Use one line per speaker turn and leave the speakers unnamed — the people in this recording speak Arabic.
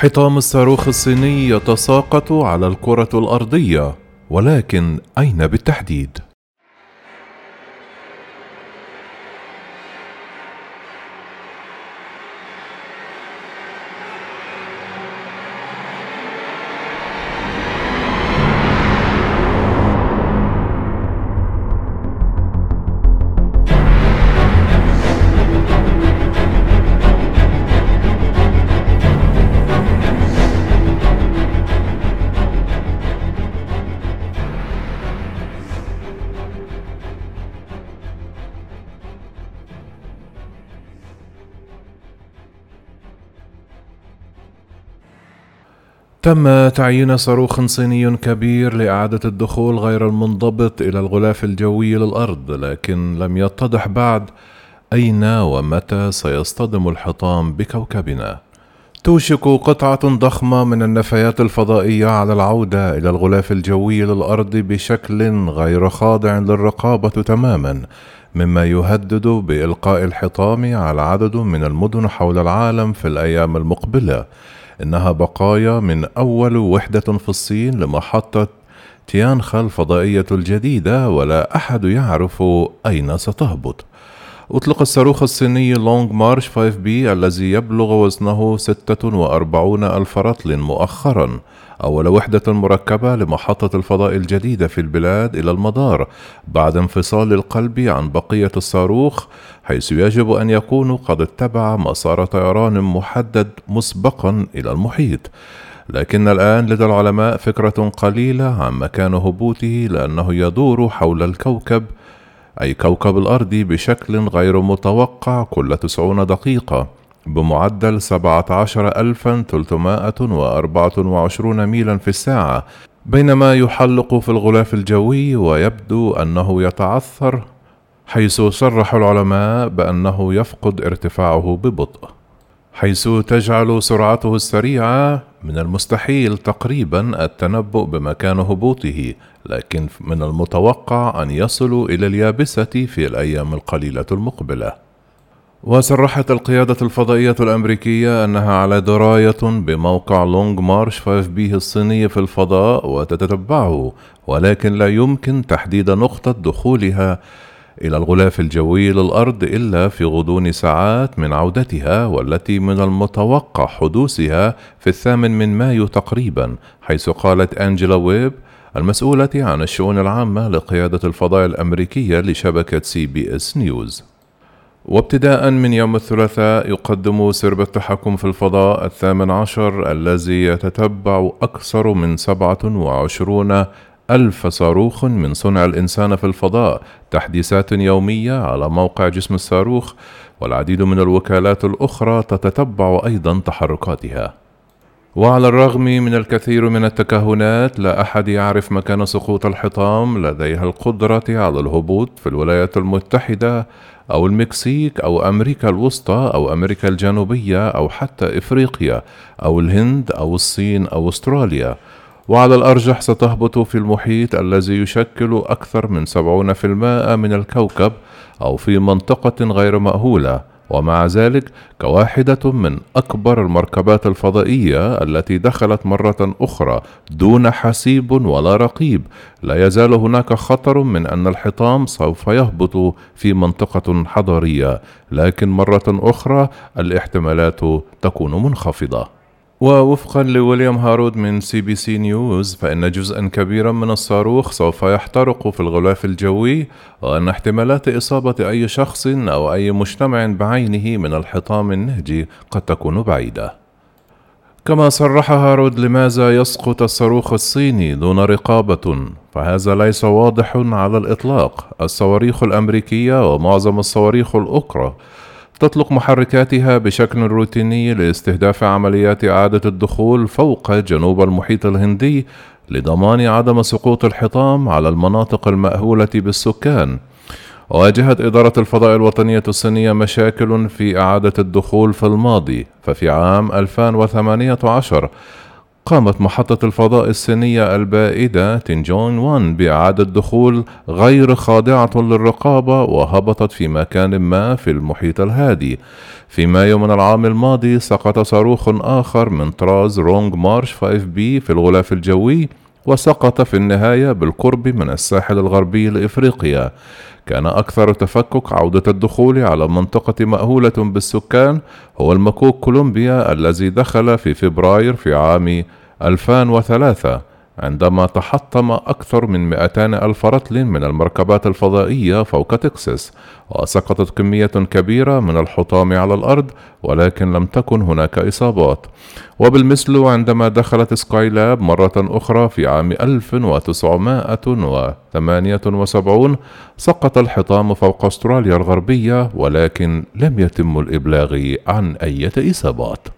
حطام الصاروخ الصيني يتساقط على الكرة الأرضية، ولكن أين بالتحديد؟ تم تعيين صاروخ صيني كبير لإعادة الدخول غير المنضبط إلى الغلاف الجوي للأرض، لكن لم يتضح بعد أين ومتى سيصطدم الحطام بكوكبنا. توشك قطعة ضخمة من النفايات الفضائية على العودة إلى الغلاف الجوي للأرض بشكل غير خاضع للرقابة تماما، مما يهدد بإلقاء الحطام على عدد من المدن حول العالم في الأيام المقبلة. إنها بقايا من أول وحدة في الصين لمحطة تيانخا الفضائية الجديدة ولا أحد يعرف أين ستهبط. أطلق الصاروخ الصيني لونج مارش 5 بي الذي يبلغ وزنه 46 ألف رطل مؤخرا. أول وحدة مركبة لمحطة الفضاء الجديدة في البلاد إلى المدار. بعد انفصال القلب عن بقية الصاروخ حيث يجب أن يكون قد اتبع مسار طيران محدد مسبقا إلى المحيط. لكن الآن لدى العلماء فكرة قليلة عن مكان هبوطه لأنه يدور حول الكوكب أي كوكب الأرض بشكل غير متوقع كل تسعون دقيقة بمعدل 17324 ميلا في الساعة بينما يحلق في الغلاف الجوي ويبدو أنه يتعثر حيث صرح العلماء بأنه يفقد ارتفاعه ببطء حيث تجعل سرعته السريعة من المستحيل تقريبا التنبؤ بمكان هبوطه لكن من المتوقع أن يصلوا إلى اليابسة في الأيام القليلة المقبلة. وصرحت القيادة الفضائية الأمريكية أنها على دراية بموقع لونج مارش 5 بي الصيني في الفضاء وتتبعه ولكن لا يمكن تحديد نقطة دخولها إلى الغلاف الجوي للأرض إلا في غضون ساعات من عودتها والتي من المتوقع حدوثها في الثامن من مايو تقريبا حيث قالت أنجيلا ويب المسؤولة عن الشؤون العامة لقيادة الفضاء الأمريكية لشبكة سي بي إس نيوز. وابتداء من يوم الثلاثاء يقدم سرب التحكم في الفضاء الثامن عشر الذي يتتبع أكثر من سبعة وعشرون ألف صاروخ من صنع الإنسان في الفضاء تحديثات يومية على موقع جسم الصاروخ والعديد من الوكالات الأخرى تتتبع أيضا تحركاتها. وعلى الرغم من الكثير من التكهنات لا أحد يعرف مكان سقوط الحطام لديها القدرة على الهبوط في الولايات المتحدة أو المكسيك أو أمريكا الوسطى أو أمريكا الجنوبية أو حتى إفريقيا أو الهند أو الصين أو أستراليا. وعلى الأرجح ستهبط في المحيط الذي يشكل أكثر من 70% من الكوكب أو في منطقة غير مأهولة ومع ذلك كواحدة من أكبر المركبات الفضائية التي دخلت مرة أخرى دون حسيب ولا رقيب. لا يزال هناك خطر من أن الحطام سوف يهبط في منطقة حضارية لكن مرة أخرى الاحتمالات تكون منخفضة. ووفقا لويليام هارود من سي بي إس نيوز فإن جزءا كبيرا من الصاروخ سوف يحترق في الغلاف الجوي وأن احتمالات إصابة أي شخص أو أي مجتمع بعينه من الحطام النهجي قد تكون بعيدة. كما صرح هارود لماذا يسقط الصاروخ الصيني دون رقابة؟ فهذا ليس واضح على الإطلاق. الصواريخ الأمريكية ومعظم الصواريخ الأخرى تطلق محركاتها بشكل روتيني لاستهداف عمليات إعادة الدخول فوق جنوب المحيط الهندي لضمان عدم سقوط الحطام على المناطق المأهولة بالسكان. واجهت إدارة الفضاء الوطنية الصينية مشاكل في إعادة الدخول في الماضي، ففي عام 2018 قامت محطة الفضاء الصينية البائدة تينجون 1 بإعادة دخول غير خاضعة للرقابة وهبطت في مكان ما في المحيط الهادي. في مايو من العام الماضي سقط صاروخ آخر من طراز لونج مارش 5 بي في الغلاف الجوي وسقط في النهاية بالقرب من الساحل الغربي لإفريقيا. كان أكثر تفكك عودة الدخول على منطقة مأهولة بالسكان هو المكوك كولومبيا الذي دخل في فبراير في عام 2003 عندما تحطم أكثر من 200 ألف رطل من المركبات الفضائية فوق تكساس وسقطت كمية كبيرة من الحطام على الأرض ولكن لم تكن هناك إصابات. وبالمثل عندما دخلت سكاي لاب مرة أخرى في عام 1978 سقط الحطام فوق أستراليا الغربية ولكن لم يتم الإبلاغ عن أي إصابات.